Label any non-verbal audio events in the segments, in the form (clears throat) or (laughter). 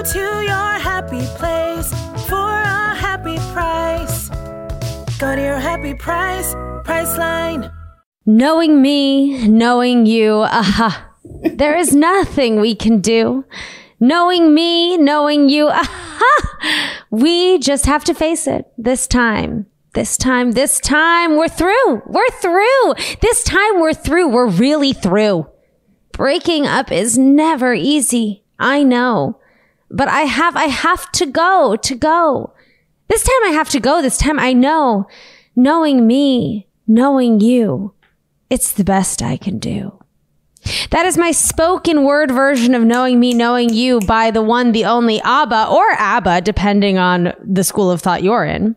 Go to your happy place for a happy price. Go to your happy price, Priceline. Knowing me, knowing you, aha. There is nothing we can do. Knowing me, knowing you, aha. We just have to face it this time. This time, this time, we're through. We're through. This time we're through. We're really through. Breaking up is never easy. I know. But I have, I have to go, to go. This time I have to go. This time I know. Knowing me, knowing you. It's the best I can do. That is my spoken word version of knowing me, knowing you by the one, the only ABBA or ABBA, depending on the school of thought you're in.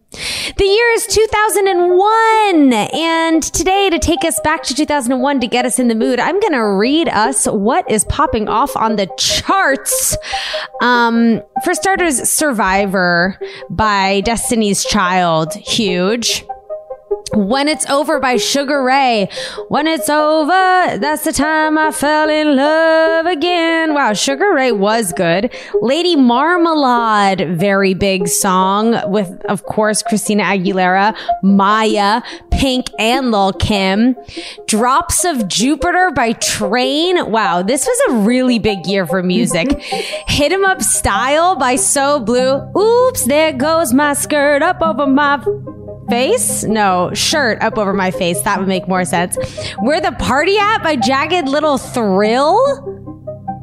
The year is 2001. And today, to take us back to 2001 to get us in the mood, I'm going to read us what is popping off on the charts. Um, for starters, Survivor by Destiny's Child. Huge. When It's Over by Sugar Ray. When it's over, that's the time I fell in love again. Wow, Sugar Ray was good. Lady Marmalade, very big song with, of course, Christina Aguilera, Maya, Pink, and Lil Kim. Drops of Jupiter by Train. Wow, this was a really big year for music. (laughs) Hit 'em Up Style by So Blue. Oops, there goes my skirt up over my face? No, shirt up over my face. That would make more sense. Where the Party At by Jagged Little Thrill?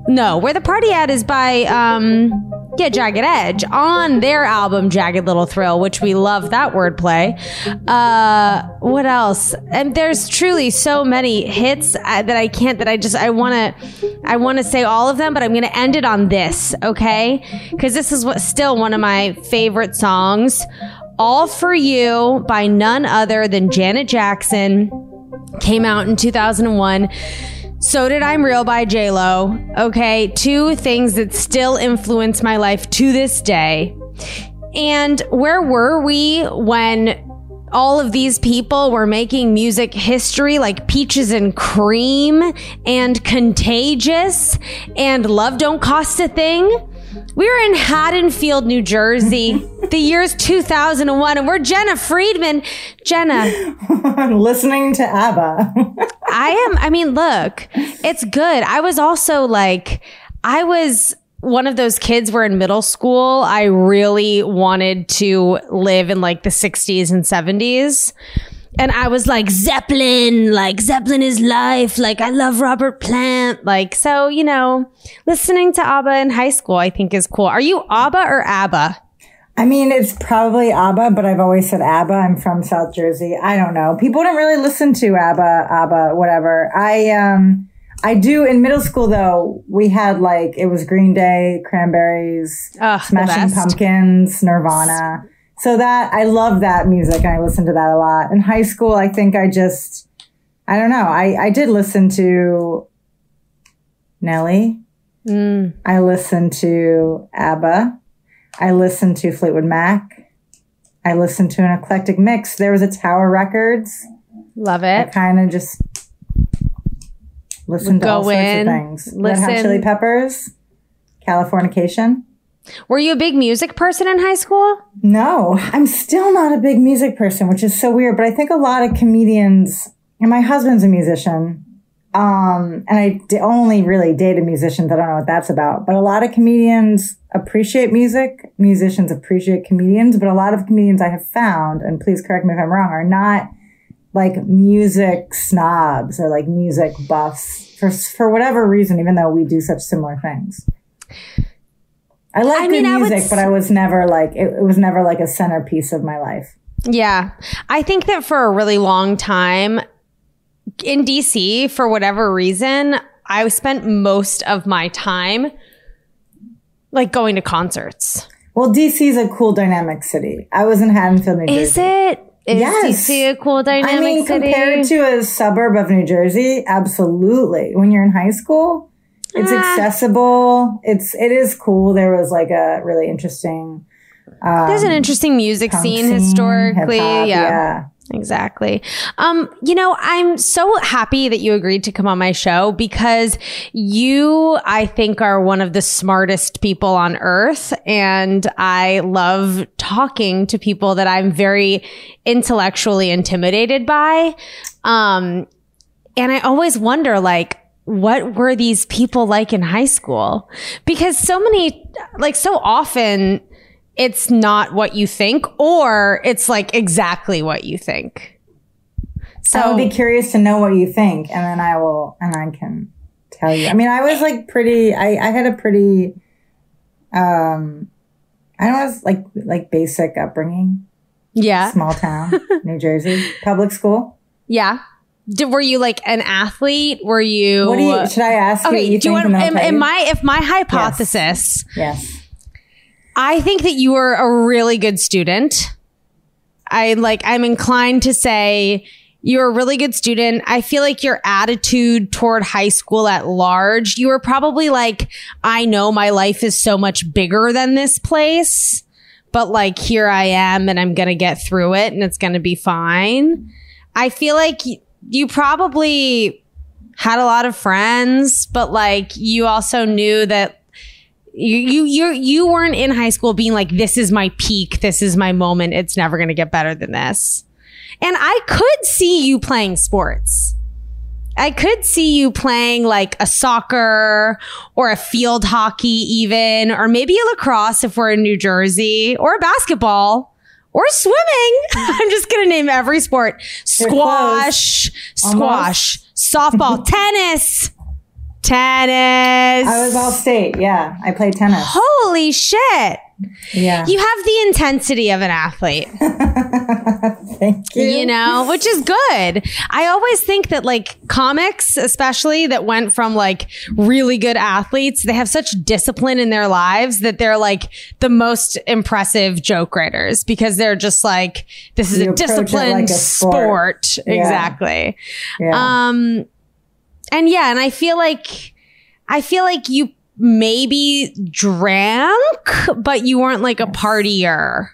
No, Where the Party At is by um yeah, Jagged Edge on their album Jagged Little Thrill, which we love that wordplay. Uh what else? And there's truly so many hits uh, that I can't that I just I want to I want to say all of them, but I'm going to end it on this, okay? Cuz this is what still one of my favorite songs. All for You by none other than Janet Jackson came out in 2001. So did I'm Real by Lo. Okay, two things that still influence my life to this day. And where were we when all of these people were making music history like Peaches and Cream and Contagious and Love Don't Cost a Thing? We were in Haddonfield, New Jersey. (laughs) the year's 2001, and we're Jena Friedman. Jena. I'm (laughs) listening to ABBA. (laughs) I am, I mean, look, it's good. I was also like, I was one of those kids where in middle school, I really wanted to live in like the 60s and 70s. And I was like, Zeppelin, like Zeppelin is life. Like I love Robert Plant. Like, so, you know, listening to ABBA in high school, I think is cool. Are you ABBA or ABBA? I mean, it's probably ABBA, but I've always said ABBA. I'm from South Jersey. I don't know. People don't really listen to ABBA, ABBA, whatever. I, um, I do in middle school though. We had like, it was Green Day, Cranberries, Ugh, Smashing. Pumpkins, Nirvana. So that, I love that music and I listen to that a lot. In high school, I think I just, I don't know. I, I did listen to Nelly. Mm. I listened to ABBA. I listened to Fleetwood Mac. I listened to an eclectic mix. There was a Tower Records. Love I it. kind of just listened to all sorts in, of things. Red Hot listen. Chili Peppers, Californication. Were you a big music person in high school? No, I'm still not a big music person, which is so weird. But I think a lot of comedians, and my husband's a musician, um, and I d- only really dated musicians. I don't know what that's about. But a lot of comedians appreciate music. Musicians appreciate comedians. But a lot of comedians I have found, and please correct me if I'm wrong, are not like music snobs or like music buffs for for whatever reason. Even though we do such similar things. I like I good mean, music, s- but I was never like it, it was never like a centerpiece of my life. Yeah. I think that for a really long time in DC, for whatever reason, I spent most of my time like going to concerts. Well, DC is a cool dynamic city. I was in Haddonfield, New Jersey. Is it? Is Yes. DC a cool dynamic city? I mean, city? compared to a suburb of New Jersey, absolutely. When you're in high school, it's accessible. It's it is cool. There was like a really interesting There's an interesting music scene, scene, historically. hip-hop, yeah. Exactly. Um, you know, I'm so happy that you agreed to come on my show because you, I think, are one of the smartest people on earth. And I love talking to people that I'm very intellectually intimidated by. Um, and I always wonder, like, what were these people like in high school? Because so many, like, so often it's not what you think, or it's like exactly what you think. So I would be curious to know what you think, and then I will, and I can tell you. I mean, I was like pretty. I, I had a pretty, um, I don't know, like like basic upbringing, yeah, small town, (laughs) New Jersey, public school. yeah. Did, were you like an athlete? Were you? What do you? Should I ask you? okay, you do you want? Am, am my if my hypothesis? Yes. I think that you were a really good student. I like, I'm inclined to say you're a really good student. I feel like your attitude toward high school at large, you were probably like, I know my life is so much bigger than this place, but like, here I am and I'm going to get through it and it's going to be fine. I feel like you probably had a lot of friends, but like, you also knew that you you you you weren't in high school being like this is my peak. This is my moment. It's never going to get better than this. And i could see you playing sports. I could see you playing like a soccer or a field hockey even or maybe a lacrosse if we're in new jersey or a basketball or swimming. (laughs) I'm just going to name every sport. Squash squash softball tennis tennis I was all state. Yeah, I played tennis. Holy shit. Yeah. You have the intensity of an athlete, (laughs) Thank you. you know, which is good. I always think that like comics, especially that went from like really good athletes, they have such discipline in their lives that they're like the most impressive joke writers because they're just like, this is You a disciplined like a sport. sport. Yeah. Exactly. Yeah. Um, and yeah, and I feel like, I feel like you maybe drank, but you weren't like a partier.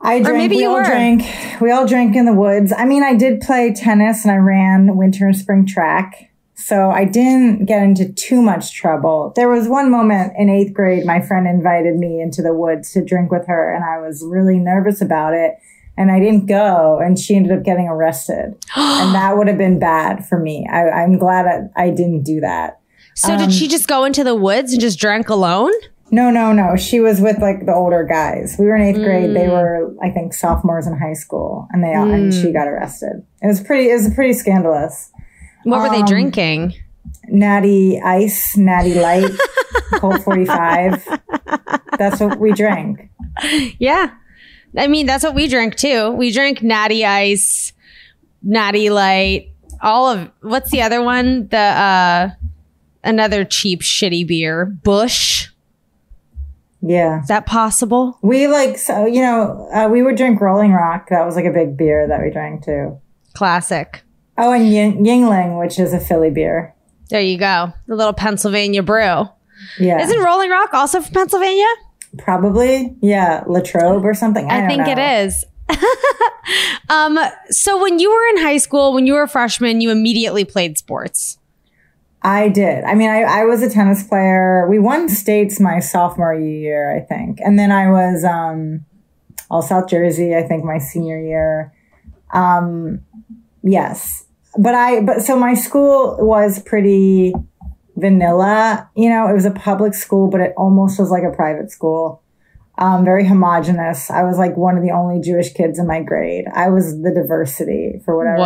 I drank. maybe we you all were. drank. We all drank in the woods. I mean, I did play tennis and I ran winter and spring track. So I didn't get into too much trouble. There was one moment in eighth grade, my friend invited me into the woods to drink with her, and I was really nervous about it. And I didn't go, and she ended up getting arrested. (gasps) and that would have been bad for me. I, I'm glad I, I didn't do that. So Um, did she just go into the woods and just drank alone? No, no, no. She was with like the older guys. We were in eighth grade. Mm. They were, I think, sophomores in high school, and they all, and she got arrested. It was pretty. It was pretty scandalous. What were they Um, drinking? Natty Ice, Natty Light, Colt Forty Five. (laughs) That's what we drank. Yeah. I mean, that's what we drank too. We drank Natty Ice, Natty Light, all of what's the other one? The uh another cheap shitty beer. Busch. Yeah, Is that possible? we like so you know uh, we would drink Rolling Rock. That was like a big beer that we drank too. Classic. Oh, and Ying- Yuengling, which is a Philly beer. There you go. The little Pennsylvania brew. Yeah, Isn't Rolling Rock also from Pennsylvania? Probably yeah Latrobe or something. I, I, think it know. is. (laughs) um, so when you were in high school, when you were a freshman, you immediately played sports. I did. I mean, I, I was a tennis player. We won states my sophomore year, I think. And then I was um, all South Jersey, I think, my senior year. Um, yes. But I, but so my school was pretty vanilla. You know, it was a public school, but it almost was like a private school. Um, very homogenous. I was like one of the only Jewish kids in my grade. I was the diversity for whatever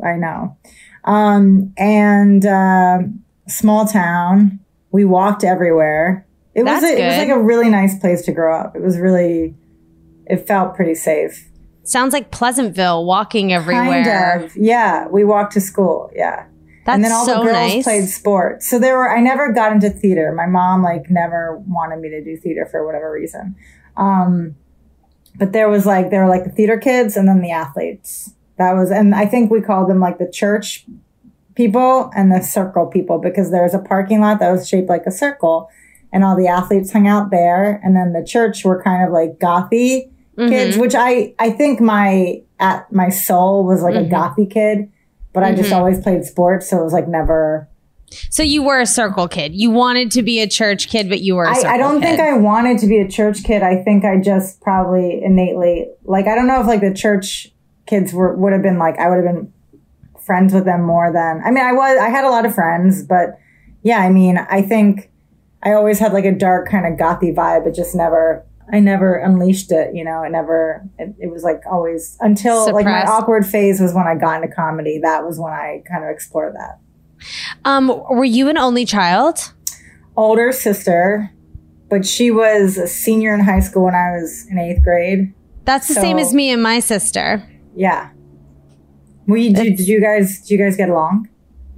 that I know. Um, and uh, small town. We walked everywhere. It was That's a, it was like a really nice place to grow up. It was really, it felt pretty safe. Sounds like Pleasantville, walking everywhere. Kind of. Yeah, we walked to school. Yeah. That's and then all so the girls nice. played sports. So there were I never got into theater. My mom like never wanted me to do theater for whatever reason. Um but there was like there were like the theater kids and then the athletes. That was and I think we called them like the church people and the circle people because there was a parking lot that was shaped like a circle and all the athletes hung out there and then the church were kind of like gothy kids which i i think my at my soul was like a gothy kid but i just mm-hmm. always played sports so it was like never So you were a circle kid. You wanted to be a church kid, but you were a I, circle I don't think. I wanted to be a church kid. I think I just probably innately like I don't know if like the church kids were would have been like I would have been friends with them more than I mean I was I had a lot of friends, but yeah, I mean I think I always had like a dark kind of gothy vibe. It just never I never unleashed it, you know. It never. It, it was like always until like my awkward phase was when I got into comedy. That was when I kind of explored that. Um, were you an only child? older sister, but she was a senior in high school when I was in eighth grade. That's the same as me and my sister. Yeah. We did, did you guys do you guys get along?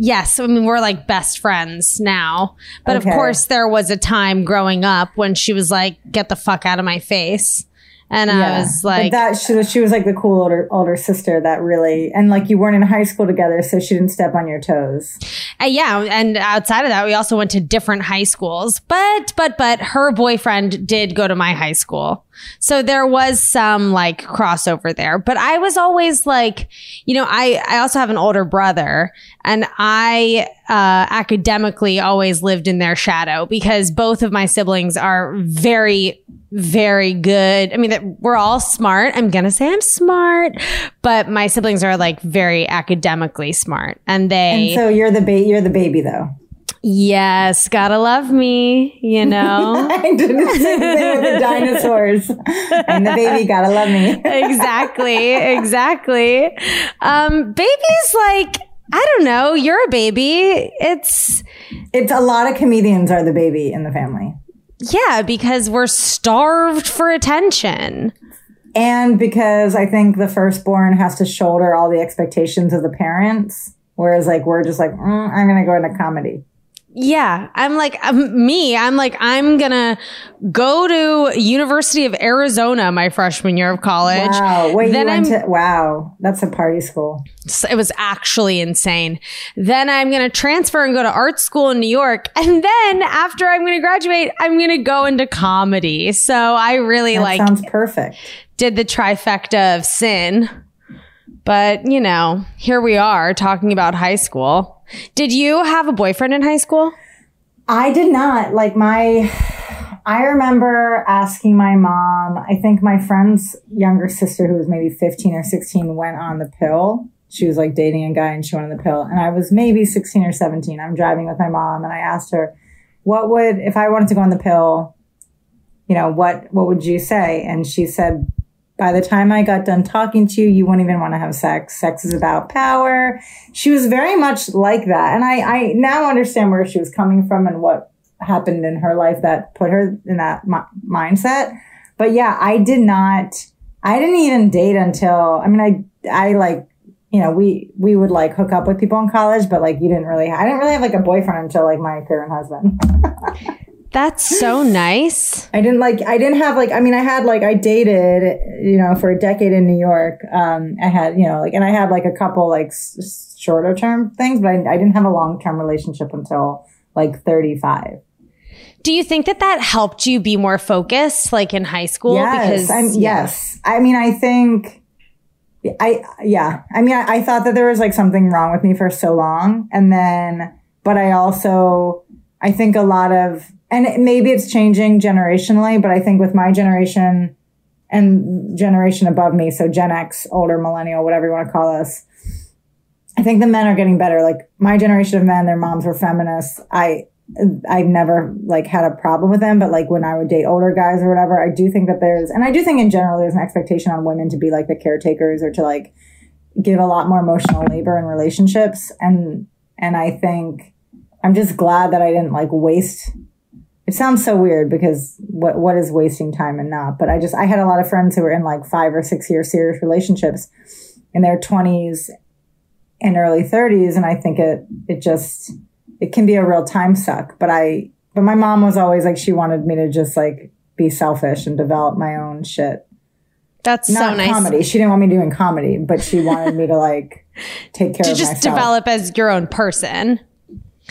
Yes, I mean we're like best friends now. But Okay. of course there was a time growing up when she was like, "Get the fuck out of my face." And I was like but that she was she was like the cool older older sister that really and like you weren't in high school together, so she didn't step on your toes. Uh, yeah, and outside of that, we also went to different high schools. But but but her boyfriend did go to my high school, so there was some like crossover there. But I was always like, you know, I I also have an older brother, and I uh, academically always lived in their shadow because both of my siblings are very very good. I mean, we're all smart. I'm gonna say I'm smart, but my siblings are like very academically smart, and they And so you're the ba- you're the baby though. Yes, gotta love me, you know? (laughs) I did the same thing with the dinosaurs. and the baby gotta love me. (laughs) exactly, exactly. Um, babies like, I don't know, you're a baby. It's, It's a lot of comedians are the baby in the family. yeah, because we're starved for attention. And because I think the firstborn has to shoulder all the expectations of the parents, whereas like we're just like, mm, I'm gonna go into comedy. Yeah, I'm like um, me. I'm like I'm gonna go to University of Arizona my freshman year of college. Wow, wait, then you went I'm to wow, that's a party school. it was actually insane. Then I'm to transfer and go to art school in New York. And then after I'm to graduate, I'm to go into comedy. So I really That like sounds perfect. did the trifecta of sin. But, you know, here we are talking about high school. Did you have a boyfriend in high school? I did not like my. I remember asking my mom. I think my friend's younger sister, who was maybe 15 or 16, went on the pill. She was like dating a guy and she went on the pill. And I was maybe 16 or 17. I'm driving with my mom and I asked her, what would, if I wanted to go on the pill, you know, what, what would you say? And she said, by the time I got done talking to you, you wouldn't even want to have sex. Sex is about power. She was very much like that. And I, I now understand where she was coming from and what happened in her life that put her in that mi- mindset. But yeah, I did not, I didn't even date until, I mean, I, I like, you know, we, we would like hook up with people in college, but like you didn't really, I didn't really have like a boyfriend until like my current husband. (laughs) That's so nice. I didn't like, I didn't have like, I mean, I had like, I dated, you know, for a decade in New York. Um, I had, you know, like, and I had like a couple like s- shorter term things, but I, I didn't have a long term relationship until like 35. Do you think that that helped you be more focused like in high school? Yes, I'm, yes. I mean, I think, I yeah. I mean, I, I thought that there was like something wrong with me for so long, and then, but I also, I think a lot of, and maybe it's changing generationally, but I think with my generation and generation above me, so Gen X, older millennial, whatever you want to call us. I think the men are getting better. Like my generation of men, their moms were feminists. I I've never like had a problem with them, but like when I would date older guys or whatever, I do think that there's, and I do think in general there's an expectation on women to be like the caretakers or to like give a lot more emotional labor in relationships. And, and I think I'm just glad that I didn't like waste. It sounds so weird because what, what is wasting time and not, but I just, I had a lot of friends who were in like five or six year serious relationships in their twenties and early 30s and I think it it just it can be a real time suck. But I but my mom was always like she wanted me to just like be selfish and develop my own shit. That's Not so nice. comedy. She didn't want me doing comedy, but she wanted me to like take (laughs) care To of just myself. develop as your own person.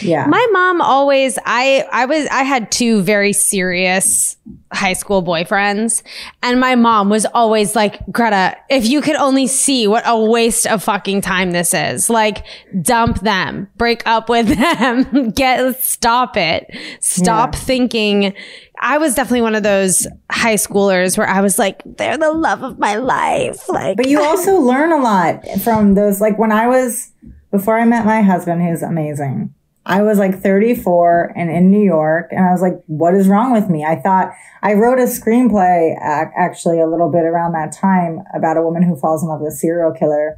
Yeah. My mom always I I was I had two very serious high school boyfriends and my mom was always like Greta if you could only see what a waste of fucking time this is like dump them break up with (laughs) them get stop it stop Yeah. thinking I was definitely one of those high schoolers where I was like they're the love of my life like But you (laughs) also learn a lot from those. Like when I was, before I met my husband, who's amazing, I was like 34 and in New York. And I was like, what is wrong with me? I thought I wrote a screenplay actually a little bit around that time about a woman who falls in love with a serial killer.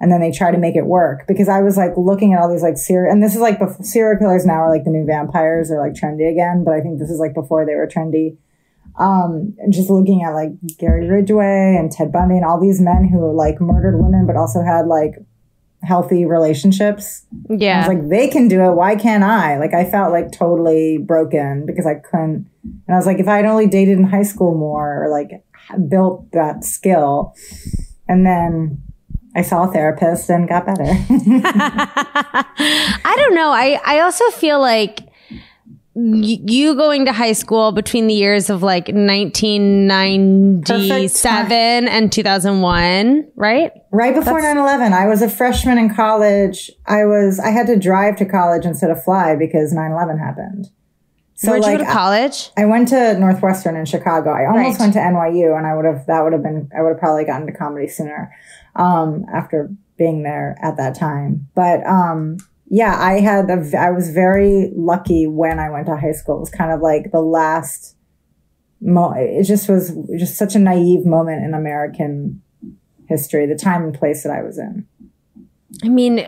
And then they try to make it work because I was like looking at all these like serial, and this is like before serial killers now are like the new vampires are like trendy again. But I think this is like before they were trendy um, just looking at like Gary Ridgway and Ted Bundy and all these men who like murdered women, but also had like healthy relationships. I yeah was like, they can do it. Why can't I? Like, I felt like totally broken because I couldn't. And I was like, if I had only dated in high school more or like built that skill, and then I saw a therapist and got better. (laughs) (laughs) I don't know. I, I also feel like you going to high school between the years of like 1997 and 2001, right? Right before 9 11, I was a freshman in college. I was, I had to drive to college instead of fly because 9 11 happened. So, Where'd like, you go to college? I went to Northwestern in Chicago. I almost Right. went to NYU and I would have, that would have been, I would have probably gotten to comedy sooner, um, after being there at that time. But, um, yeah, I had, a, I was very lucky when I went to high school. It was kind of like the last, mo- it just was just such a naive moment in American history, the time and place that I was in. I mean,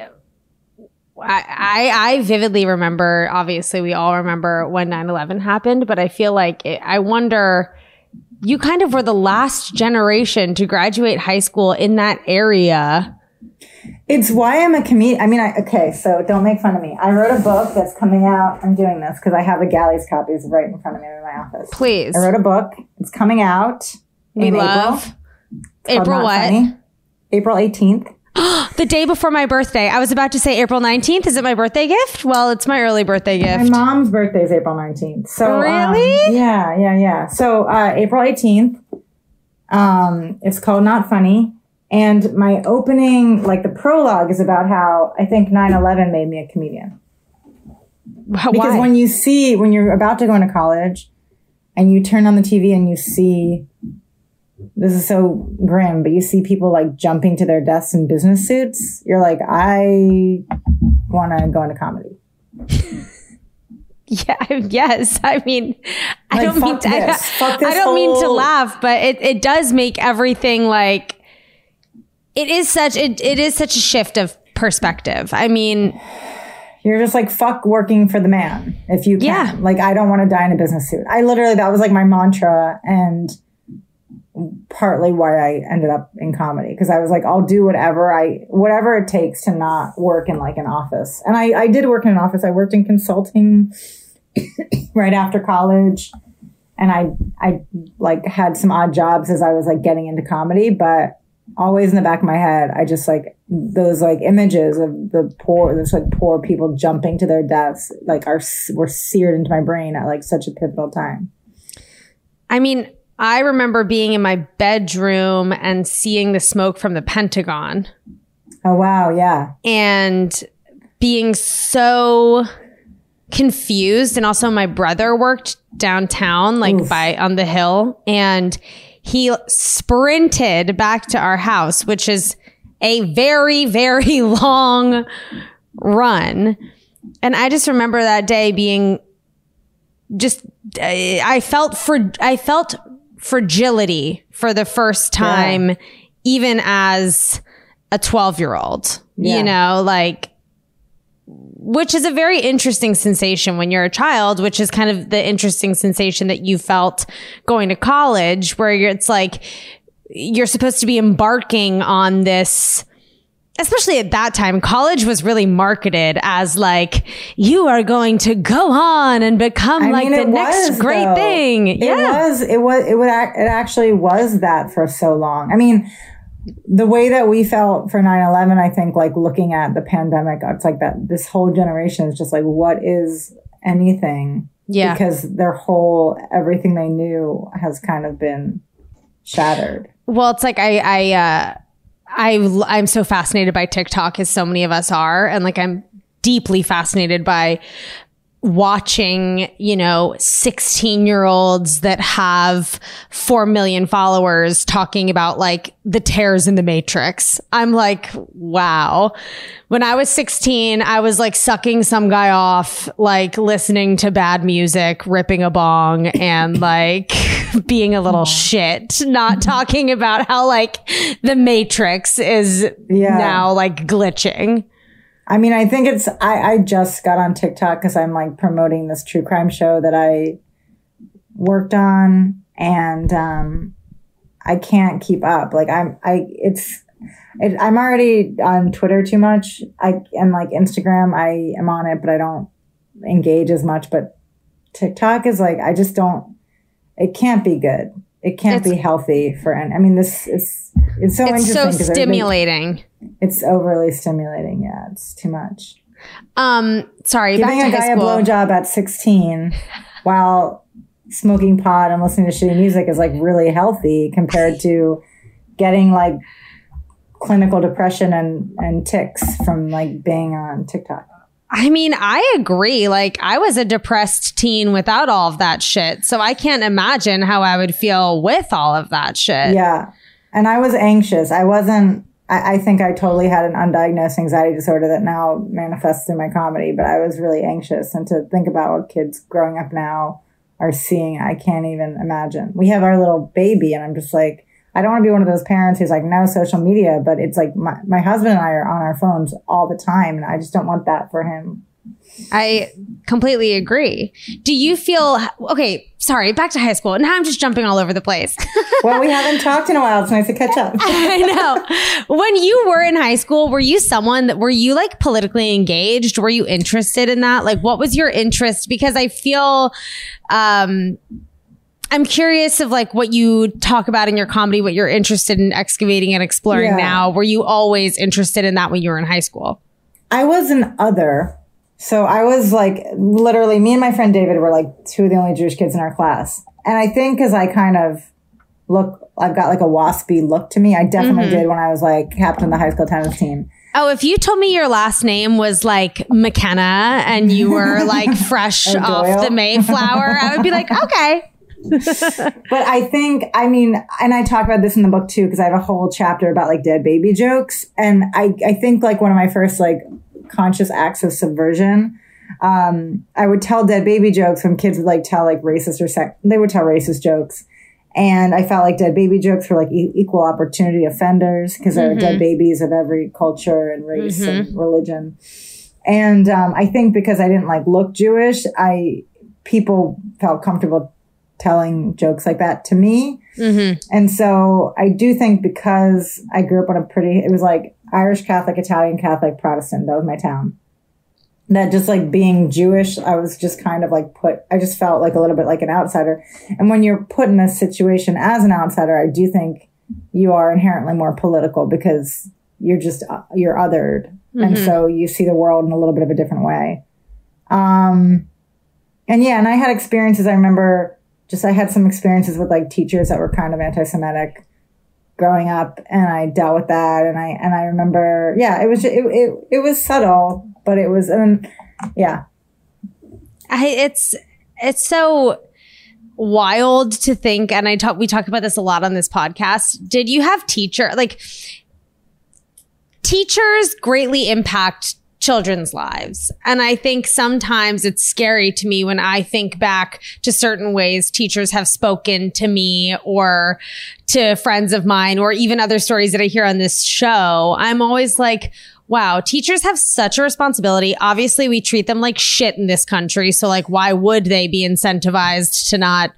I, I, I vividly remember, obviously, we all remember when 9 11 happened, but I feel like it, I wonder, you kind of were the last generation to graduate high school in that area. It's why I'm a comedian. I mean, I, okay, so don't make fun of me. I wrote a book that's coming out. I'm doing this because I have the Galleys copies right in front of me in my office. Please. I wrote a book. It's coming out. We in love April. April, what? Funny. April 18th. The day before my birthday. I was about to say April 19th. Is it my birthday gift? Well, it's my early birthday gift. My mom's birthday is April 19th. So um, Really? yeah, yeah, yeah. So uh, April 18th. Um, it's called Not Funny. And my opening, like the prologue, is about how I think 9/11 made me a comedian. Wh- Because when you see, when you're about to go into college and you turn on the TV and you see, this is so grim, but you see people like jumping to their deaths in business suits, you're like, I want to go into comedy. (laughs) yeah, yes. I mean, I Like, don't mean to, I, this. Fuck this I don't mean to laugh, but it, it does make everything like it is such it, it is such a shift of perspective. I mean, You're just like, fuck working for the man if you can. Yeah. Like, I don't want to die in a business suit. I literally, that was like my mantra and partly why I ended up in comedy because I was like, I'll do whatever I, whatever it takes to not work in like an office. And I, I did work in an office. I worked in consulting (coughs) right after college. And I, I like had some odd jobs as I was like getting into comedy, but always in the back of my head, I just like those like images of the poor, those like poor people jumping to their deaths, like are were seared into my brain at like such a pivotal time. I mean, I remember being in my bedroom and seeing the smoke from the Pentagon. Oh wow, yeah, and being so confused and also my brother worked downtown like by on the hill and he sprinted back to our house which is a very very (laughs) long run and i just remember that day being just I I felt for I felt fragility for the first time even as a 12 year old Yeah. you know like which is a very interesting sensation when you're a child, which is kind of the interesting sensation that you felt going to college, where you're, it's like you're supposed to be embarking on this especially at that time, college was really marketed as like, you are going to go on and become I like mean, the next was, great though. thing. It yeah. was. It was. It would. It actually was that for so long. I mean, the way that we felt for 9-11, I think, like looking at the pandemic, it's like that. This whole generation is just like, what is anything? Yeah. Because their whole everything they knew has kind of been shattered. Well, it's like I, I, uh, I, I'm so fascinated by TikTok as so many of us are. And like, I'm deeply fascinated by watching, you know, 16 year olds that have 4 million followers talking about like the tears in the matrix. I'm like, wow. When I was 16, I was like sucking some guy off, like listening to bad music, ripping a bong and (laughs) like being a little shit, not talking about how like the matrix is Yeah. now like glitching. I mean, I think it's. I, I just got on TikTok because I'm like promoting this true crime show that I worked on, and um, I can't keep up. Like I'm, I it's, it, I'm already on Twitter too much. I and like Instagram, I am on it, but I don't engage as much. But TikTok is like I just don't. It can't be good. It can't It's- be healthy for. any I mean, this is. It's so It's interesting. so stimulating. It's overly stimulating. Yeah, it's too much. Um, sorry, Giving back a guy a blowjob at 16 (laughs) while smoking pot and listening to shitty music is like really healthy compared to getting like clinical depression and, and ticks from like being on TikTok. I mean, I agree. Like, I was a depressed teen without all of that shit. So I can't imagine how I would feel with all of that shit. Yeah. And I was anxious. I wasn't, I, I think I totally had an undiagnosed anxiety disorder that now manifests in my comedy, but I was really anxious. And to think about what kids growing up now are seeing, I can't even imagine. We have our little baby, and I'm just like, I don't want to be one of those parents who's like, no social media, but it's like my, my husband and I are on our phones all the time, and I just don't want that for him. I completely agree. Do you feel okay? Sorry, back to high school. Now I'm just jumping all over the place. (laughs) Well, we haven't talked in a while. It's nice to catch up. (laughs) I know. When you were in high school, were you someone that were you like politically engaged? Were you interested in that? Like, what was your interest? Because I feel, um, I'm curious of like what you talk about in your comedy, what you're interested in excavating and exploring Yeah. now. Were you always interested in that when you were in high school? I was an other. So I was like, literally, me and my friend David were like two of the only Jewish kids in our class. And I think as I kind of look, I've got like a waspy look to me. I definitely mm-hmm. did when I was like captain of the high school tennis team. Oh, if you told me your last name was like McKenna and you were (laughs) like fresh off the Mayflower, I would be like, (laughs) okay. But I think, I mean, and I talk about this in the book too, because I have a whole chapter about like dead baby jokes. And I, I think like one of my first like conscious acts of subversion, um, I would tell dead baby jokes when kids would like tell like racist or sex, they would tell racist jokes. And I felt like dead baby jokes were like e- equal opportunity offenders because there are dead babies of every culture and race and religion. And um, I think because I didn't like look Jewish, I people felt comfortable telling jokes like that to me. And so I do think because I grew up on a pretty, it was like Irish Catholic, Italian Catholic, Protestant. That was my town. That just like being Jewish, I was just kind of like put, I just felt like a little bit like an outsider. And when you're put in this situation as an outsider, I do think you are inherently more political because you're just, uh, you're othered. And so you see the world in a little bit of a different way. Um, and yeah, and I had experiences. I remember just I had some experiences with like teachers that were kind of anti-Semitic growing up, and I dealt with that. And I and I remember, yeah, it was it it, it was subtle, but it was, and yeah, I, it's it's so wild to think and i talk we talk about this a lot on this podcast did you have teacher like teachers greatly impact children's lives and i think sometimes it's scary to me when i think back to certain ways teachers have spoken to me or to friends of mine or even other stories that i hear on this show i'm always like wow, teachers have such a responsibility. Obviously, we treat them like shit in this country. So, like, why would they be incentivized to not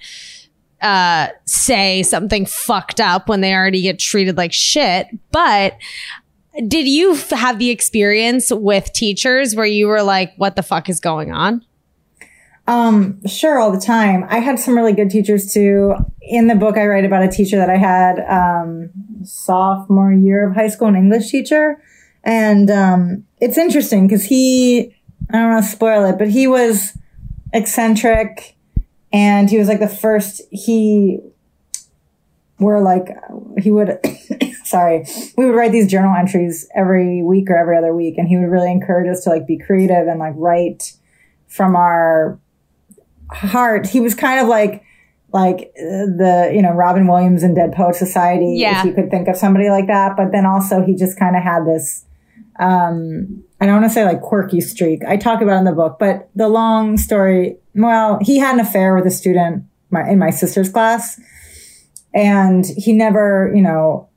uh, say something fucked up when they already get treated like shit? But did you f- have the experience with teachers where you were like, what the fuck is going on? Um, sure, all the time. I had some really good teachers too. In the book, I write about a teacher that I had um, sophomore year of high school, an English teacher, and um, it's interesting because he, I don't want to spoil it, but he was eccentric, and he was like the first. He were like he would. Sorry, we would write these journal entries every week or every other week, and he would really encourage us to like be creative and like write from our heart. He was kind of like like uh, the you know Robin Williams and Dead Poet Society. Yeah. If you could think of somebody like that, but then also he just kind of had this. Um, I don't want to say like quirky streak. I talk about it in the book, but the long story. Well, he had an affair with a student my, in my sister's class, and he never, you know,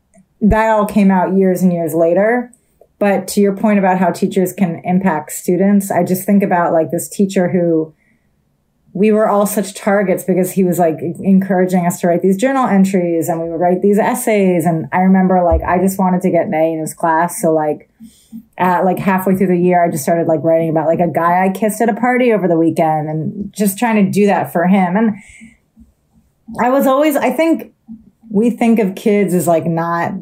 that all came out years and years later. But to your point about how teachers can impact students, I just think about like this teacher who we were all such targets because he was like encouraging us to write these journal entries and we would write these essays. And I remember like I just wanted to get an A in his class. So like at like halfway through the year, I just started like writing about like a guy I kissed at a party over the weekend and just trying to do that for him. And I was always, I think we think of kids as like not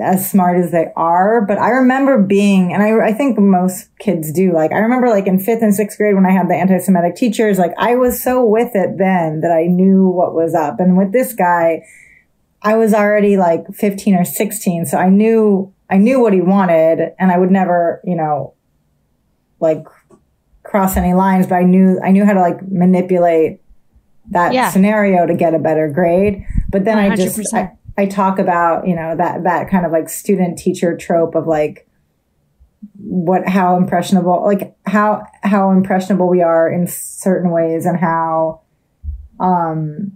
as smart as they are. But I remember being, and I, I think most kids do, like, I remember like in fifth and sixth grade when I had the anti Semitic teachers, like, I was so with it then that I knew what was up. And with this guy, I was already like 15 or 16. So I knew, I knew what he wanted and I would never, you know, like cross any lines, but I knew, I knew how to like manipulate that Yeah. scenario to get a better grade. But then I just, I, I talk about, you know, that, that kind of like student teacher trope of like, what, how impressionable, like how, how impressionable we are in certain ways and how, um,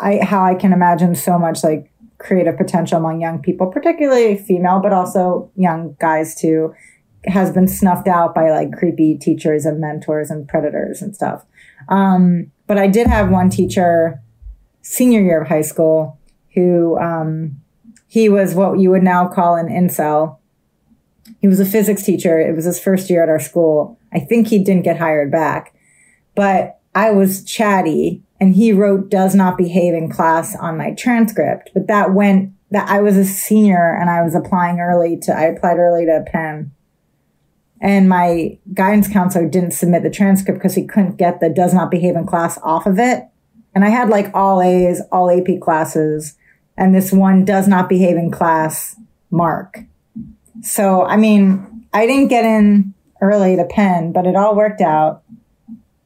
I, how I can imagine so much like creative potential among young people, particularly female, but also young guys too, has been snuffed out by like creepy teachers and mentors and predators and stuff. Um, but I did have one teacher senior year of high school who um, he was what you would now call an incel. He was a physics teacher. It was his first year at our school. I think he didn't get hired back, but I was chatty and he wrote does not behave in class on my transcript. But that went that I was a senior and I was applying early to, I applied early to Penn. And my guidance counselor didn't submit the transcript because he couldn't get the does not behave in class off of it. And I had like all A's, all AP classes, and this one does not behave in class mark. So, I mean, I didn't get in early to Penn, but it all worked out.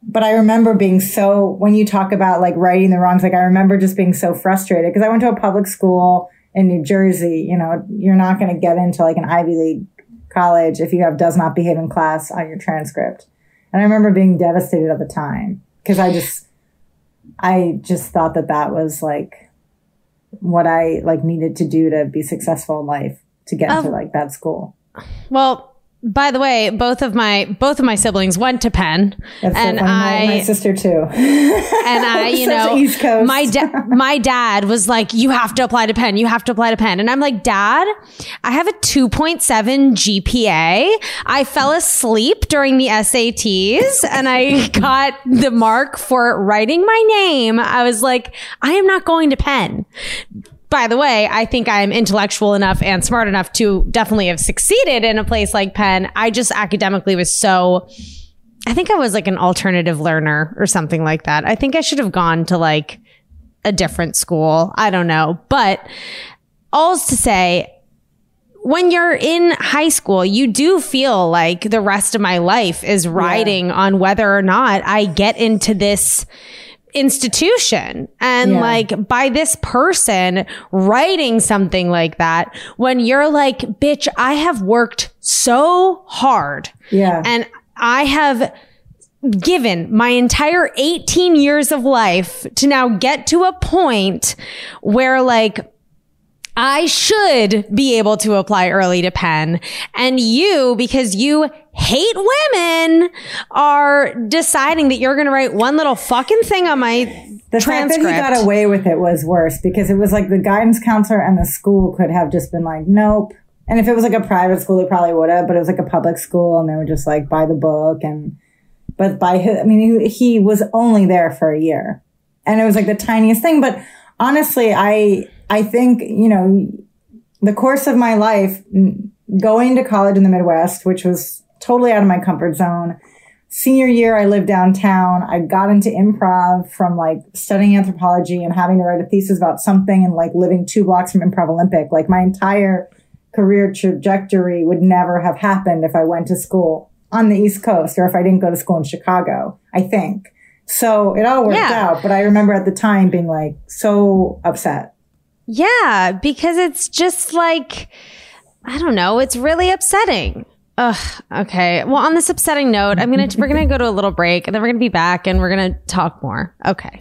But I remember being so, when you talk about like righting the wrongs, like I remember just being so frustrated because I went to a public school in New Jersey. You know, you're not going to get into like an Ivy League college if you have does not behave in class on your transcript. And I remember being devastated at the time because I just, I just thought that that was like what I like needed to do to be successful in life to get into like that school. Well, by the way, both of my both of my siblings went to Penn, That's and. My, I my sister too. and I, (laughs) you know, East Coast. my da- (laughs) my dad was like, "You have to apply to Penn. You have to apply to Penn." And I'm like, "Dad, I have a 2.7 GPA. I fell asleep during the SATs, and I (laughs) got the mark for writing my name. I was like, I am not going to Penn." By the way, I think I'm intellectual enough and smart enough to definitely have succeeded in a place like Penn. I just academically was so I think I was like an alternative learner or something like that. I think I should have gone to like a different school. I don't know. But all's to say, when you're in high school, you do feel like the rest of my life is riding on whether or not I get into this institution and Yeah. like by this person writing something like that when you're like bitch i have worked so hard Yeah. and I have given my entire 18 years of life to now get to a point where like I should be able to apply early to Penn. And you, because you hate women, are deciding that you're going to write one little fucking thing on my The fact that transcript. he got away with it was worse because it was like the guidance counselor and the school could have just been like, nope, And if it was like a private school, they probably would have, but it was like a public school and they were just like buy the book and, but by his, I mean, he, he was only there for a year and it was like the tiniest thing. But honestly, I, I think, you know, the course of my life, going to college in the Midwest, which was totally out of my comfort zone. Senior year, I lived downtown. I got into improv from like studying anthropology and having to write a thesis about something and like living two blocks from Improv Olympic. Like my entire career trajectory would never have happened if I went to school on the East Coast or if I didn't go to school in Chicago, I think. So it all worked yeah. out. But I remember at the time being like so upset. Yeah, because it's just like, I don't know, it's really upsetting. Ugh, okay. Well, on this upsetting note, I'm gonna we're gonna go to a little break and then we're gonna be back and we're gonna talk more. Okay.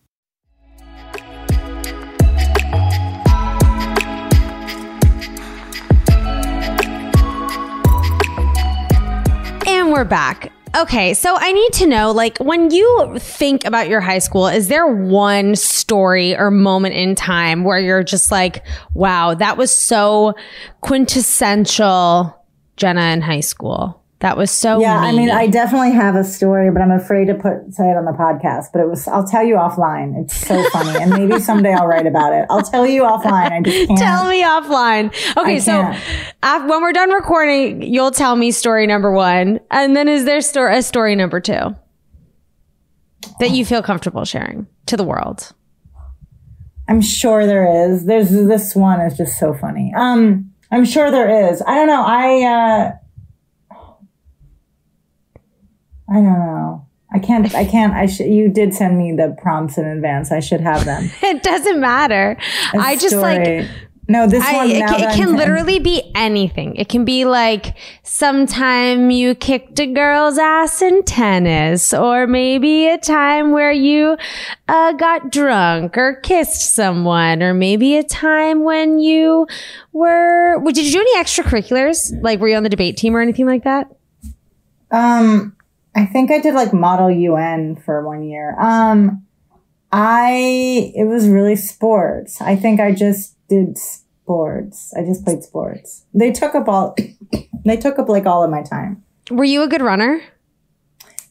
We're back. Okay, so I need to know like when you think about your high school, is there one story or moment in time where you're just like, wow, that was so quintessential Jena in high school? That was so. Yeah, I mean, I definitely have a story, but I'm afraid to put say it on the podcast. But it was. I'll tell you offline. It's so (laughs) funny, and maybe someday I'll write about it. I'll tell you offline. I just (laughs) can't. Tell me offline. Okay, so after, when we're done recording, you'll tell me story number one, and then is there sto- a story number two that you feel comfortable sharing to the world? I'm sure there is. There's this one is just so funny. Um, I'm sure there is. I don't know. I. uh I don't know. I can't. I can't. I should. You did send me the prompts in advance. I should have them. (laughs) it doesn't matter. A I just story. like. No, this I, one. It, can, it can literally be anything. It can be like sometime you kicked a girl's ass in tennis, or maybe a time where you uh, got drunk or kissed someone, or maybe a time when you were. Did you do any extracurriculars? Like, were you on the debate team or anything like that? Um, I think I did like model UN for one year. Um, I, it was really sports. I think I just did sports. I just played sports. They took up all, (coughs) they took up like all of my time. Were you a good runner?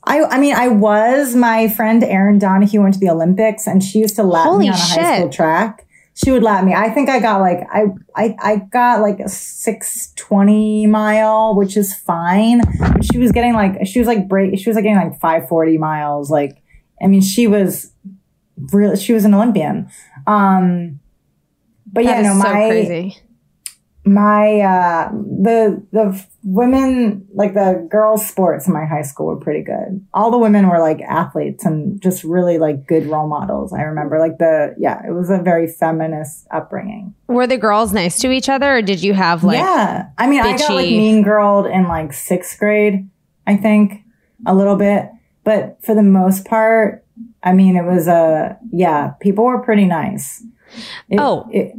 I, I mean, I was. My friend Erin Donohue went to the Olympics and she used to lap Holy me on a shit. high school track she would let me. I think I got like I I I got like a six twenty mile, which is fine. But she was getting like she was like break she was like getting like five forty miles. Like I mean, she was really she was an Olympian. Um, but that yeah, no, my crazy my uh the the women like the girls sports in my high school were pretty good. All the women were like athletes and just really like good role models i remember. Like the yeah it was a very feminist upbringing. Were the girls nice to each other or did you have like yeah. I mean bitchy... i got like mean girled in like sixth grade i think a little bit. But for the most part i mean it was a uh, yeah people were pretty nice. It, oh. it,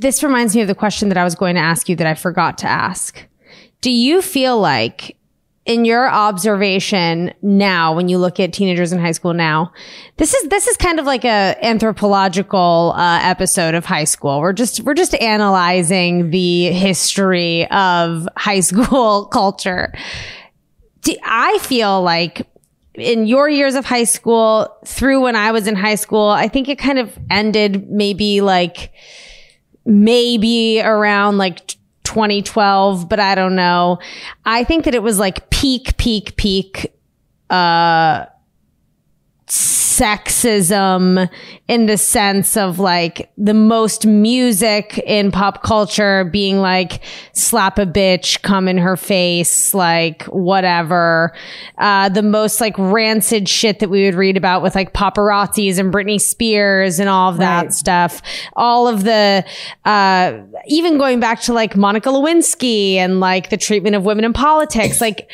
this reminds me of the question that I was going to ask you that I forgot to ask. Do you feel like in your observation now when you look at teenagers in high school now this is this is kind of like a anthropological uh, episode of high school we're just we're just analyzing the history of high (laughs) school culture Do, i feel like in your years of high school through when I was in high school, I think it kind of ended maybe like, maybe around like 2012, but I don't know. I think that it was like peak, peak, peak, uh, sexism in the sense of like the most music in pop culture being like slap a bitch, come in her face, like whatever. Uh, the most like rancid shit that we would read about with like paparazzis and Britney Spears and all of that Right. stuff. All of the, uh, even going back to like Monica Lewinsky and like the treatment of women in politics, like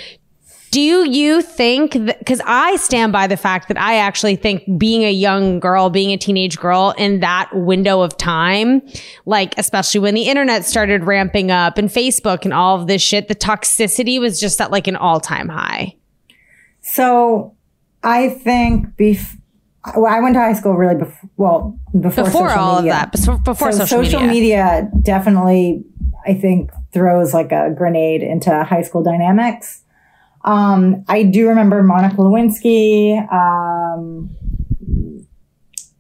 do you think cause I stand by the fact that I actually think being a young girl, being a teenage girl in that window of time, like, especially when the internet started ramping up and Facebook and all of this shit, the toxicity was just at like an all time high. So I think bef- well, I went to high school really before, well, before, Before social all media. of that, before, before so social, media. definitely, I think, throws like a grenade into high school dynamics. Um, I do remember Monica Lewinsky, um,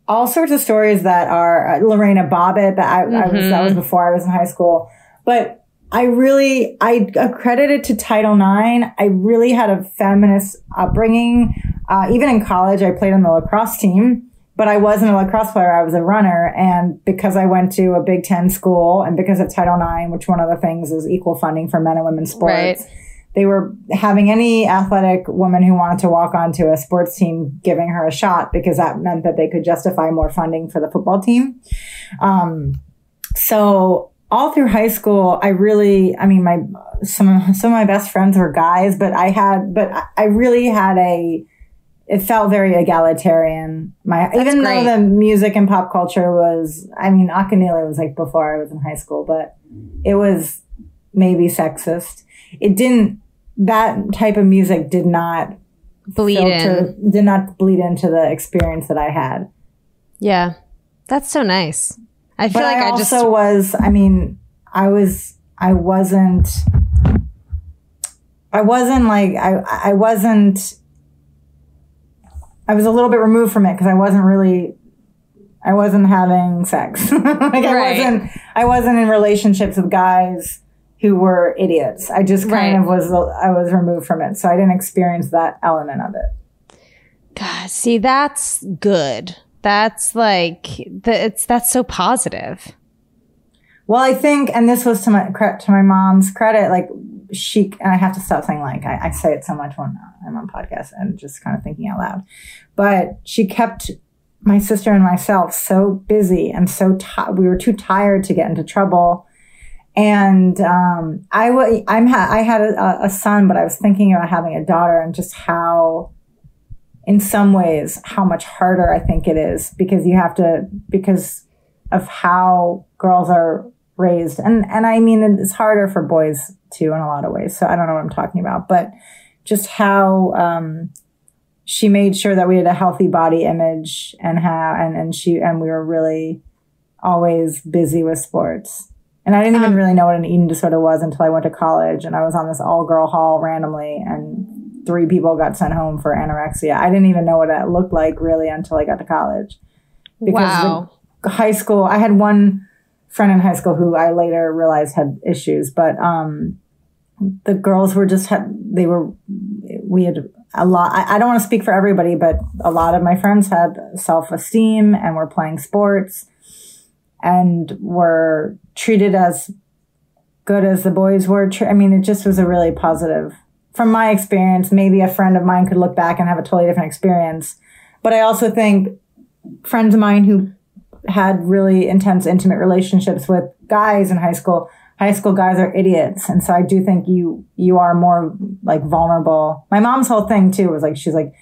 all sorts of stories that are uh, Lorena Bobbitt. That I, I was that was before I was in high school, but I really I accredited it to Title IX. I really had a feminist upbringing. Uh, even in college, I played on the lacrosse team, but I wasn't a lacrosse player. I was a runner, and because I went to a Big Ten school, and because of Title IX, which one of the things is equal funding for men and women's sports. Right. They were having any athletic woman who wanted to walk onto a sports team giving her a shot because that meant that they could justify more funding for the football team. Um, so all through high school, I really, I mean, my, some, of- some of my best friends were guys, but I had, but I- really had a, it felt very egalitarian. My, even great. though the music and pop culture was, I mean, Akinyele was like before I was in high school, but it was maybe sexist. It didn't, that type of music did not Bleed in. did not bleed into the experience that I had. Yeah. That's so nice. I feel but like I, I, also just, was. I mean, I was. I wasn't. I wasn't like I. I wasn't. I was a little bit removed from it because I wasn't really. I wasn't having sex. (laughs) like I wasn't. I wasn't in relationships with guys who were idiots. I just kind Right. of was. I was removed from it, so I didn't experience that element of it. God, see, that's good. That's like, the, it's, that's so positive. Well, I think, and this was to my to my mom's credit. Like she, and I have to stop saying like I, I say it so much when I'm on podcasts and just kind of thinking out loud. But she kept my sister and myself so busy and so ti we were too tired to get into trouble. And um, I wa- I'm ha- I had a, a son, but I was thinking about having a daughter and just how in some ways how much harder I think it is because you have to because of how girls are raised. And and I mean it's harder for boys too in a lot of ways. So I don't know what I'm talking about. But just how um she made sure that we had a healthy body image and how and and she and we were really always busy with sports and I didn't even really know what an eating disorder was until I went to college and I was on this all girl hall randomly and three people got sent home for anorexia. I didn't even know what that looked like really until I got to college. Wow. the high school, I had one friend in high school who I later realized had issues, but um the girls were just had they were we had a lot I, I don't want to speak for everybody, but a lot of my friends had self-esteem and were playing sports and were treated as good as the boys were. I mean, it just was a really positive. From my experience, maybe a friend of mine could look back and have a totally different experience. But I also think friends of mine who had really intense, intimate relationships with guys in high school, high school guys are idiots. And so I do think you, you are more like vulnerable. My mom's whole thing too was like, she's like,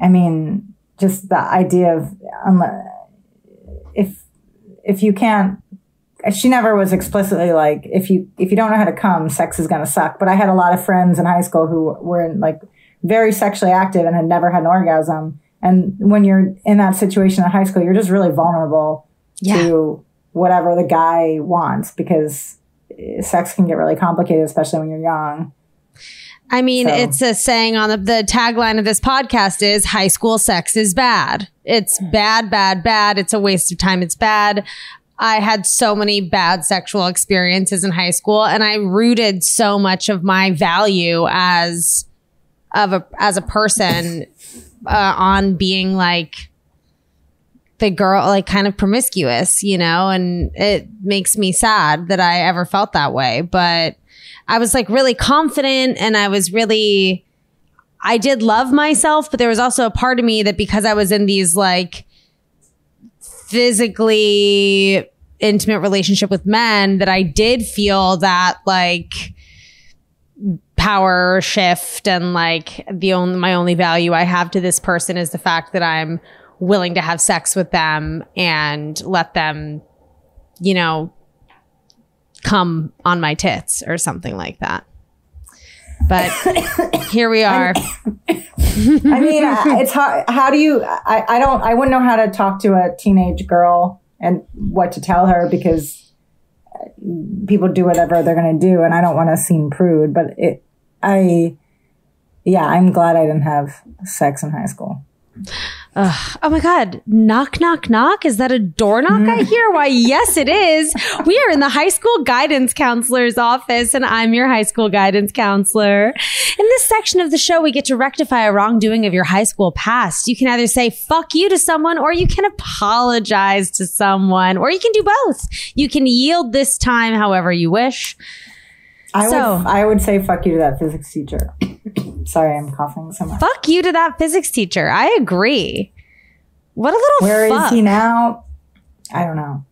I mean, just the idea of, if you can't she never was explicitly like if you if you don't know how to come sex is going to suck. But i had a lot of friends in high school who were in like very sexually active and had never had an orgasm. And when you're in that situation in high school you're just really vulnerable to whatever the guy wants because eh, sex can get really complicated especially when you're young. I mean, So- it's a saying on the, the tagline of this podcast is high school sex is bad. It's bad, bad, bad. It's a waste of time. It's bad. I had so many bad sexual experiences in high school and I rooted so much of my value as of a as a person uh, on being like the girl like kind of promiscuous, you know, and it makes me sad that I ever felt that way, but I was like really confident and I was really I did love myself, but there was also a part of me that because I was in these like physically intimate relationship with men that I did feel that like power shift and like the only my only value I have to this person is the fact that I'm willing to have sex with them and let them you know come on my tits or something like that. But here we are. (coughs) I mean, it's hard. How do you? I, I don't. I wouldn't know how to talk to a teenage girl and what to tell her because people do whatever they're going to do, and I don't want to seem prude. But it, I, yeah, I'm glad I didn't have sex in high school. Oh my God. Knock, knock, knock. Is that a door knock Mm. I hear? Why, yes, it is. We are in the high school guidance counselor's office, and I'm your high school guidance counselor. In this section of the show, we get to rectify a wrongdoing of your high school past. You can either say fuck you to someone, or you can apologize to someone, or you can do both. You can yield this time however you wish. I So- would. I would say fuck you to that physics teacher. (clears throat) Sorry, I'm coughing so much. Fuck you to that physics teacher. I agree. What a little Where is fuck. he now? I don't know.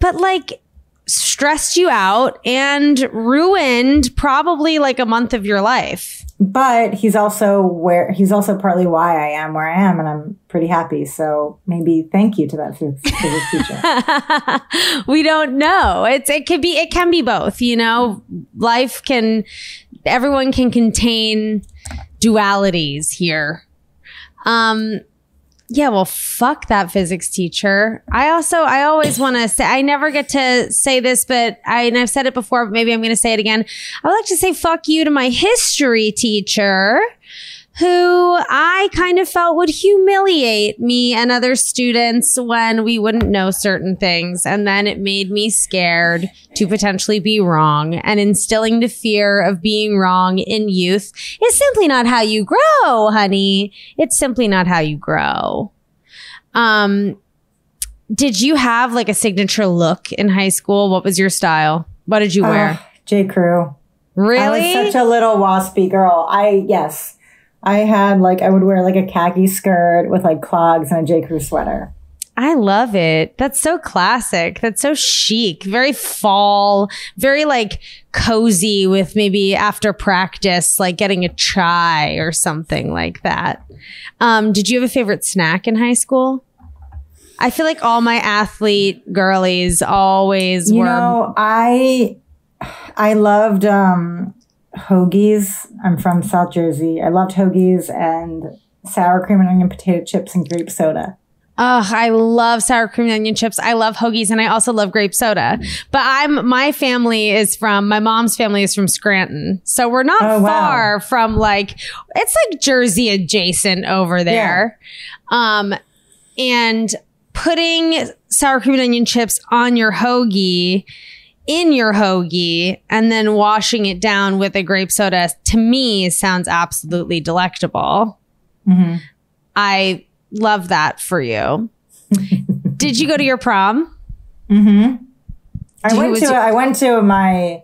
but like stressed you out and ruined probably like a month of your life. But he's also where he's also partly why I am where I am, and I'm pretty happy. So maybe thank you to that physics, physics teacher. (laughs) we don't know. It's it could be it can be both, you know. Life can everyone can contain dualities here. Um yeah, well, fuck that physics teacher. I also, I always (clears throat) want to say, I never get to say this, but I, and I've said it before, but maybe I'm going to say it again. I would like to say fuck you to my history teacher who I kind of felt would humiliate me and other students when we wouldn't know certain things. And then it made me scared to potentially be wrong. And instilling the fear of being wrong in youth is simply not how you grow, honey. It's simply not how you grow. Um, did you have like a signature look in high school? What was your style? What did you wear? Oh, J. Crew. really? I was such a little waspy girl. I yes, I had like I would wear like a khaki skirt with like clogs and a J. Crew sweater. I love it. That's so classic. That's so chic. Very fall, very like cozy with maybe after practice, like getting a chai or something like that. Um, did you have a favorite snack in high school? I feel like all my athlete girlies always You were. know, I I loved um hoagies. I'm from South Jersey. I loved hoagies and sour cream and onion potato chips and grape soda. Oh, I love sour cream and onion chips. I love hoagies and I also love grape soda. But I'm my family is from my mom's family is from Scranton. So we're not Oh, wow. far from like it's like Jersey adjacent over there. Um and putting sour cream and onion chips on your hoagie in your hoagie and then washing it down with a grape soda to me sounds absolutely delectable. Mm-hmm. I love that for you. (laughs) Did you go to your prom? Mm-hmm. I went to your- I went to my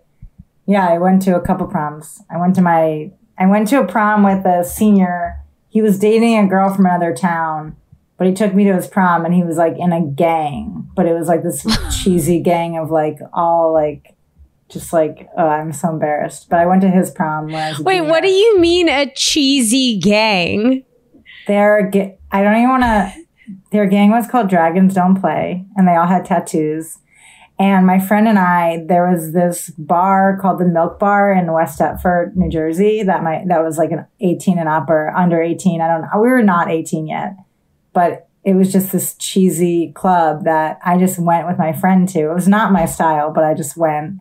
yeah, I went to a couple proms. I went to my I went to a prom with a senior. He was dating a girl from another town, but he took me to his prom and he was like in a gang, but it was like this (laughs) cheesy gang of like all like just like oh, I'm so embarrassed. But I went to his prom when I was Wait, what do you mean a cheesy gang? Their ga- I don't even want to. Their gang was called Dragons Don't Play, and they all had tattoos. And my friend and I, there was this bar called the Milk Bar in West Deptford, New Jersey. That my that was like an eighteen and up or under eighteen. I don't know. We were not eighteen yet, but it was just this cheesy club that I just went with my friend to. It was not my style, but I just went.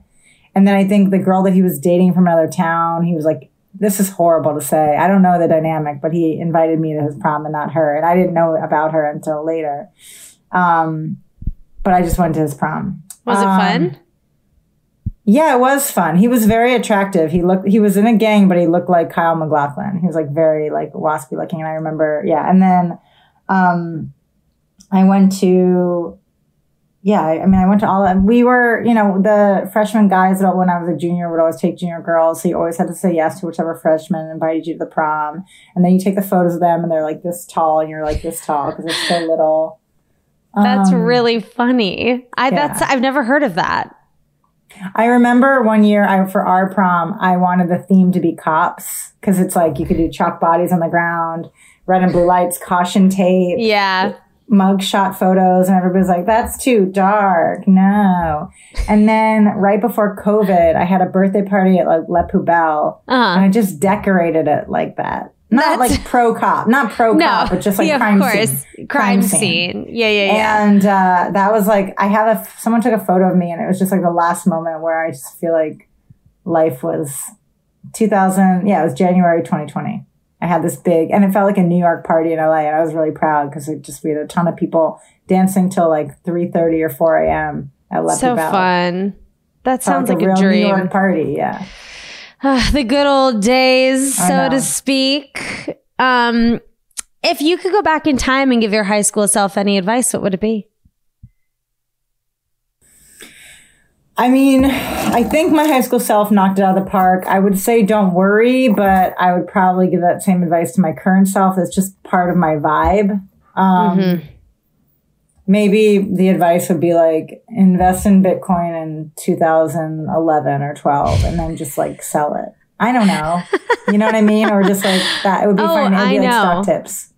And then I think the girl that he was dating from another town, he was like this is horrible to say. I don't know the dynamic, but he invited me to his prom and not her. And I didn't know about her until later. Um, but I just went to his prom. Was it Um, fun? Yeah, it was fun. He was very attractive. He looked he was in a gang, but he looked like Kyle MacLachlan. He was like very like waspy looking. And I remember, yeah. And then um I went to yeah, I I mean I went to all that we were, you know, the freshman guys that when I was a junior would always take junior girls. So you always had to say yes to whichever freshman invited you to the prom. And then you take the photos of them and they're like this tall and you're like this tall because they're so little. That's Um, really funny. I that's. I've never heard of that. I remember one year I for our prom, I wanted the theme to be cops because it's like you could do chalk bodies on the ground, red and blue lights, caution tape, Yeah. Mugshot photos, and everybody's like, "That's too dark, no." And then right before COVID, I had a birthday party at like Le Poubelle, and Uh-huh. I just decorated it like that. Not That's- like pro cop, not pro (laughs) No, cop, but just like yeah, crime of course. scene. Crime, scene. Yeah, yeah, yeah. And uh, that was like, I have a, someone took a photo of me and it was just like the last moment where I just feel like life was 2000. Yeah, it was January 2020. I had this big, and it felt like a New York party in LA. And I was really proud because it just, we had a ton of people dancing till like 3.30 or 4 a.m. at Le so Poubelle. fun. That sounds like, a, real New dream. York party. Yeah. the good old days, I so know. to speak. Um, if you could go back in time and give your high school self any advice, what would it be? I mean, I think my high school self knocked it out of the park. I would say don't worry, but I would probably give that same advice to my current self. It's just part of my vibe. Um, Maybe the advice would be like invest in Bitcoin in 2011 or 12 and then just like sell it. I don't know. You know what I mean? Or just like that. It would be (laughs) Oh, fun. It would I be like know. stock tips.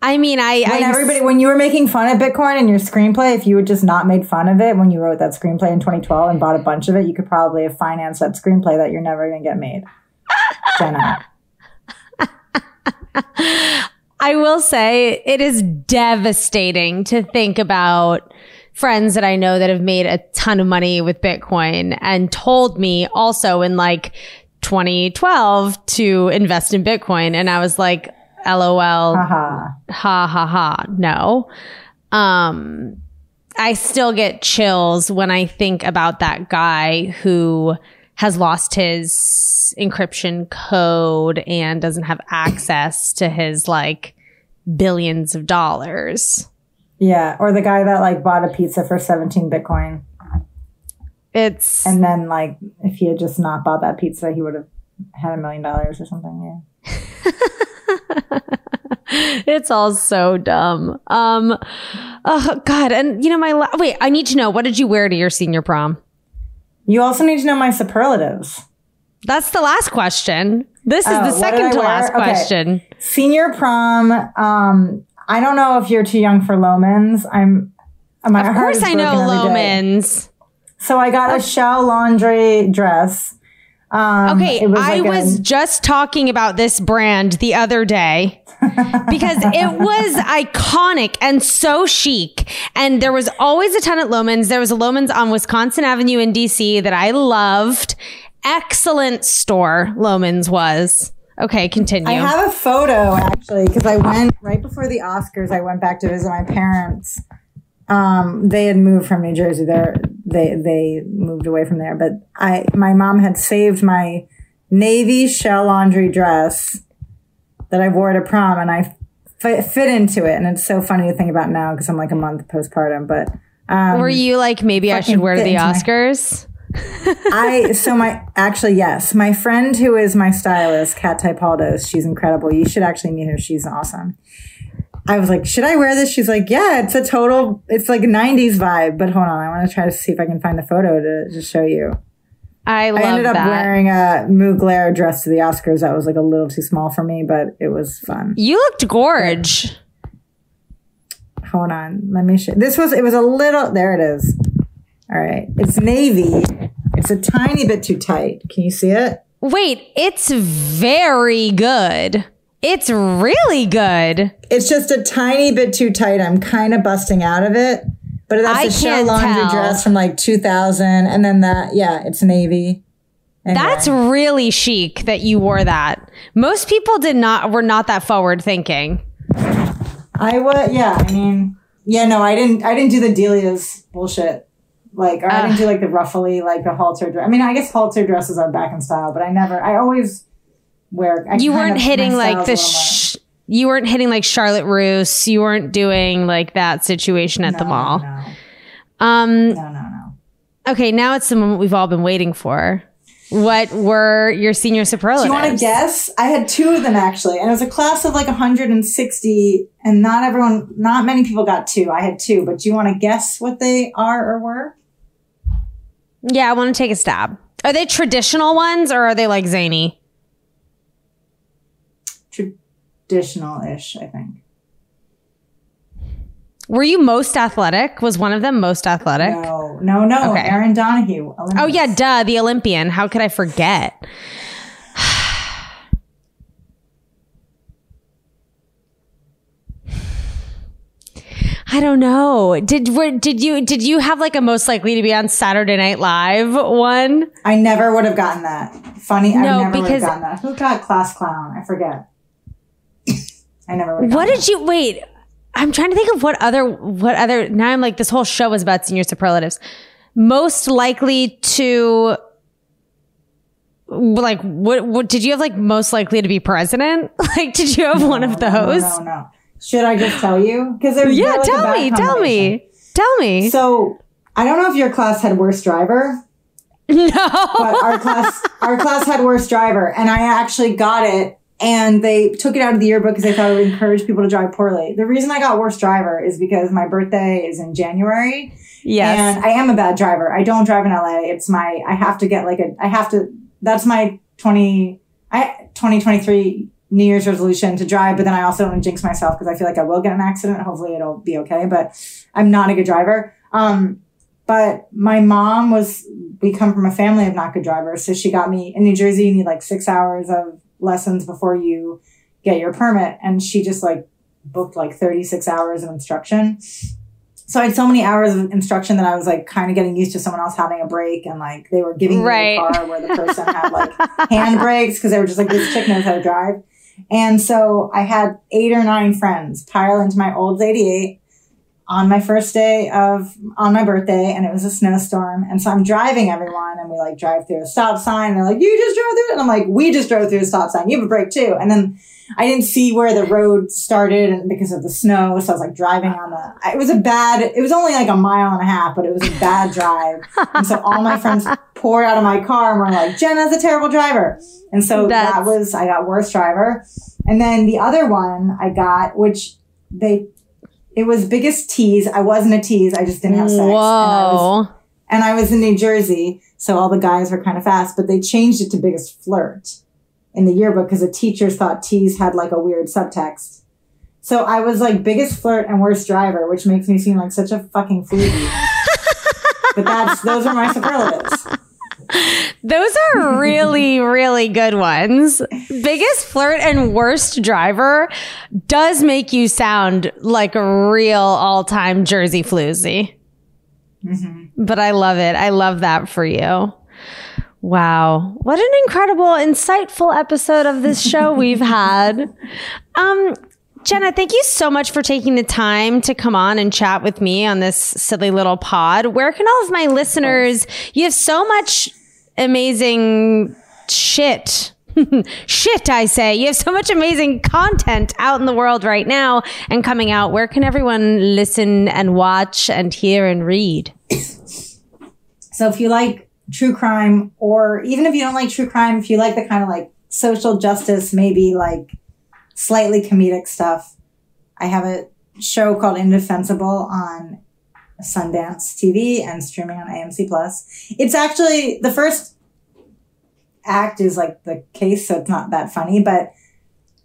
I mean, I, When I everybody, when you were making fun of Bitcoin in your screenplay, if you had just not made fun of it when you wrote that screenplay in 2012 and bought a bunch of it, you could probably have financed that screenplay that you're never going to get made. (laughs) Jena. I will say it is devastating to think about friends that I know that have made a ton of money with Bitcoin and told me also in like 2012 to invest in Bitcoin. And I was like, LOL, Haha. ha ha ha. No. Um, I still get chills when I think about that guy who has lost his encryption code and doesn't have access to his like billions of dollars. Yeah. Or the guy that like bought a pizza for 17 Bitcoin. It's And then like if he had just not bought that pizza, he would have had a million dollars or something. Yeah. (laughs) (laughs) it's all so dumb. Um oh god, and you know my la- wait, I need to know what did you wear to your senior prom? You also need to know my superlatives. That's the last question. This is Oh, the second to wear? last Okay. question. Senior prom. Um, I don't know if you're too young for Loehmann's. I'm. My Of course I know broken every day. Loehmann's. So I got a Shell laundry dress. Um, Okay, I like a- was just talking about this brand the other day (laughs) because it was iconic and so chic. And there was always a ton at Loehmann's. There was a Loehmann's on Wisconsin Avenue in DC that I loved. Excellent store, Loehmann's was. Okay, continue. I have a photo actually because I went right before the Oscars. I went back to visit my parents. Um, they had moved from New Jersey. There, they they moved away from there. But I, my mom had saved my navy shell laundry dress that I wore to prom, and I fit, fit into it. And it's so funny to think about now because I'm like a month postpartum. But um, Were you like, maybe I should wear to the into my- Oscars? I (laughs) so my actually yes, my friend who is my stylist, Kat Typaldos, she's incredible. You should actually meet her. She's awesome. I was like, should I wear this? She's like, yeah, it's a total, it's like '90s vibe. But hold on, I want to try to see if I can find the photo to, to show you. I I ended up that. wearing a Mugler dress to the Oscars. That was like a little too small for me, but it was fun. you looked gorge. Hold on, let me show. This was it was a little. There it is. All right, it's navy. It's a tiny bit too tight. Can you see it? Wait, it's very good. It's really good. It's just a tiny bit too tight. I'm kind of busting out of it. But that's I a can't laundry tell. dress from like 2000. And then that, yeah, it's navy. That's really chic that you wore that. Most people did not were not that forward thinking. I was, yeah. I mean, yeah. No, I didn't. I didn't do the Delia's bullshit. Like, or I didn't do like the ruffly, like the halter dress. I mean, I guess halter dresses are back in style, but I never. I always wear. I You weren't hitting like the style's a little sh- you weren't hitting like Charlotte Russe. You weren't doing like that situation at the mall. No, Um no, no, no. okay, now it's the moment we've all been waiting for. What were your senior superlatives? Do you want to guess? I had two of them actually, and it was a class of like 160, and not everyone, not many people got two. I had two, but do you want to guess what they are or were? Yeah, I want to take a stab. Are they traditional ones or are they like zany? Traditional-ish, I think. Were you most athletic? Was one of them most athletic? No, no, no. Okay. Erin Donohue. Oh yeah, duh, the Olympian. How could I forget? (sighs) I don't know. Did were, did you did you have like a most likely to be on Saturday Night Live one? I never would have gotten that. Funny, No, I never would have because- gotten that. Who got class clown? I forget. I never have What did you wait? I'm trying to think of what other what other now I'm like this whole show is about senior superlatives. Most likely to like what what did you have like most likely to be president? (laughs) Like did you have one of that. No, those? No, no, no. Should I just tell you? Because there's Yeah, like tell me, tell me. Tell me. So I don't know if your class had worst driver. (laughs) no. but our class our class had worst driver and i actually got it and they took it out of the yearbook because they thought it would encourage people to drive poorly. The reason i got worst driver is because my birthday is in january. Yes. and i am a bad driver. I don't drive in la it's my i have to get like a i have to that's my 20 i 2023 new year's resolution to drive but then i also don't jinx myself because i feel like i will get an accident. Hopefully it'll be okay but i'm not a good driver. Um but my mom was we come from a family of not good drivers so she got me in new jersey you need like six hours of lessons before you get your permit. And she just like booked like 36 hours of instruction. So i had so many hours of instruction that i was like kind of getting used to someone else having a brake and like they were giving Right. me a car where the person had like (laughs) hand brakes because they were just like this chick knows how to drive. And so i had eight or nine friends pile into my old 88 on my first day of on my birthday and it was a snowstorm. And so i'm driving everyone and we like drive through a stop sign and they're like you just drove through it? And i'm like we just drove through a stop sign. You have a brake too. And then i didn't see where the road started and because of the snow so i was like driving on the it was a bad it was only like a mile and a half but it was a bad drive. And so all my friends (laughs) poured out of my car and were like jena's a terrible driver. And so that was i got worst driver. And then the other one i got which they it was biggest tease. I wasn't a tease. I just didn't have sex. And I was, Whoa. and I was in New Jersey, so all the guys were kind of fast, but they changed it to biggest flirt in the yearbook because the teachers thought tease had like a weird subtext. So I was like biggest flirt and worst driver, which makes me seem like such a fucking foodie. (laughs) but that's those are my superlatives. Those are really, really good ones. Biggest flirt and worst driver does make you sound like a real all time Jersey floozy. But I love it. I love that for you. Wow. What an incredible, insightful episode of this show we've had. (laughs) Um, Jena, thank you so much for taking the time to come on and chat with me on this silly little pod. Where can all of my listeners, you have so much amazing shit. (laughs) shit, I say. You have so much amazing content out in the world right now and coming out. Where can everyone listen and watch and hear and read? (coughs) So if you like true crime, or even if you don't like true crime, if you like the kind of like social justice, maybe like slightly comedic stuff, I have a show called Indefensible on Sundance TV and streaming on AMC Plus. It's actually the first act is like the case, so it's not that funny, but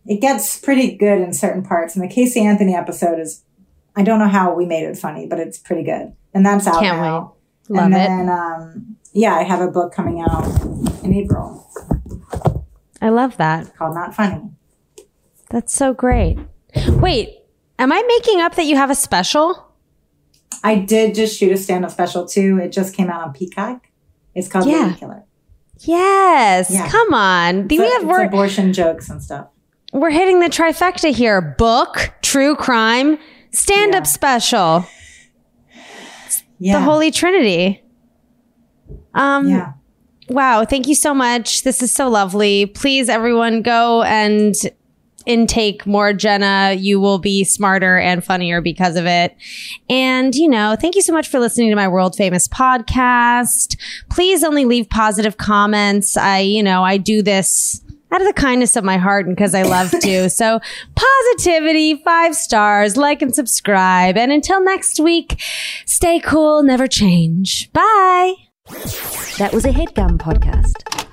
it gets pretty good in certain parts. And the Casey Anthony episode is, I don't know how we made it funny, but it's pretty good. And that's out Can't now. Love and it. then, um, yeah, I have a book coming out in April I love that. called Not Funny. That's so great. Wait, am I making up that you have a special? I did just shoot a stand up special too. It just came out on Peacock. It's called Yeah. Lady Killer. Yes. Yeah. Come on. we have abortion jokes and stuff. we're hitting the trifecta here. Book, true crime, stand up Yeah. special. Yeah. The Holy Trinity. Um yeah. wow, thank you so much. This is so lovely. Please everyone go and intake more Jena. You will be smarter and funnier because of it. And, you know, thank you so much for listening to my world famous podcast. Please only leave positive comments. I, you know, I do this out of the kindness of my heart and because I love to. (laughs) So positivity, five stars, like and subscribe. And until next week, stay cool, never change. Bye. That was a headgum podcast.